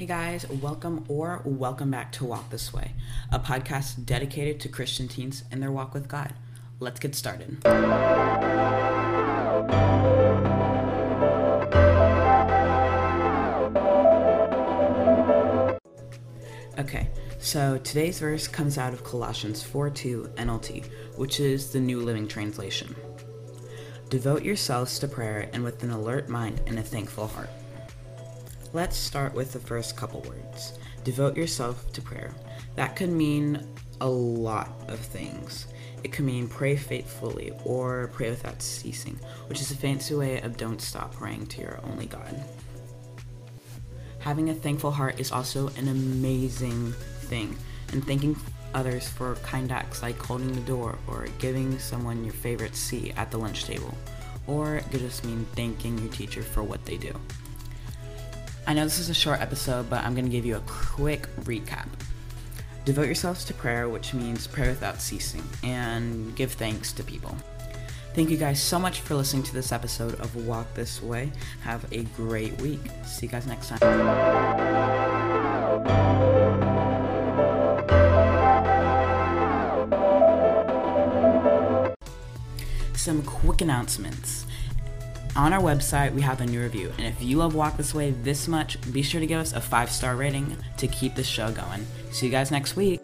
Hey guys, welcome or welcome back to Walk This Way, a podcast dedicated to Christian teens and their walk with God. Let's get started. Okay, so today's verse comes out of Colossians 4 2 NLT, which is the New Living Translation. Devote yourselves to prayer and with an alert mind and a thankful heart. Let's start with the first couple words. Devote yourself to prayer. That could mean a lot of things. It could mean pray faithfully or pray without ceasing, which is a fancy way of don't stop praying to your only God. Having a thankful heart is also an amazing thing, and thanking others for kind acts like holding the door or giving someone your favorite seat at the lunch table, or it could just mean thanking your teacher for what they do. I know this is a short episode, but I'm going to give you a quick recap. Devote yourselves to prayer, which means pray without ceasing, and give thanks to people. Thank you guys so much for listening to this episode of Walk This Way. Have a great week. See you guys next time. Some quick announcements. On our website, we have a new review, and if you love Walk This Way this much, be sure to give us a five star rating to keep the show going. See you guys next week.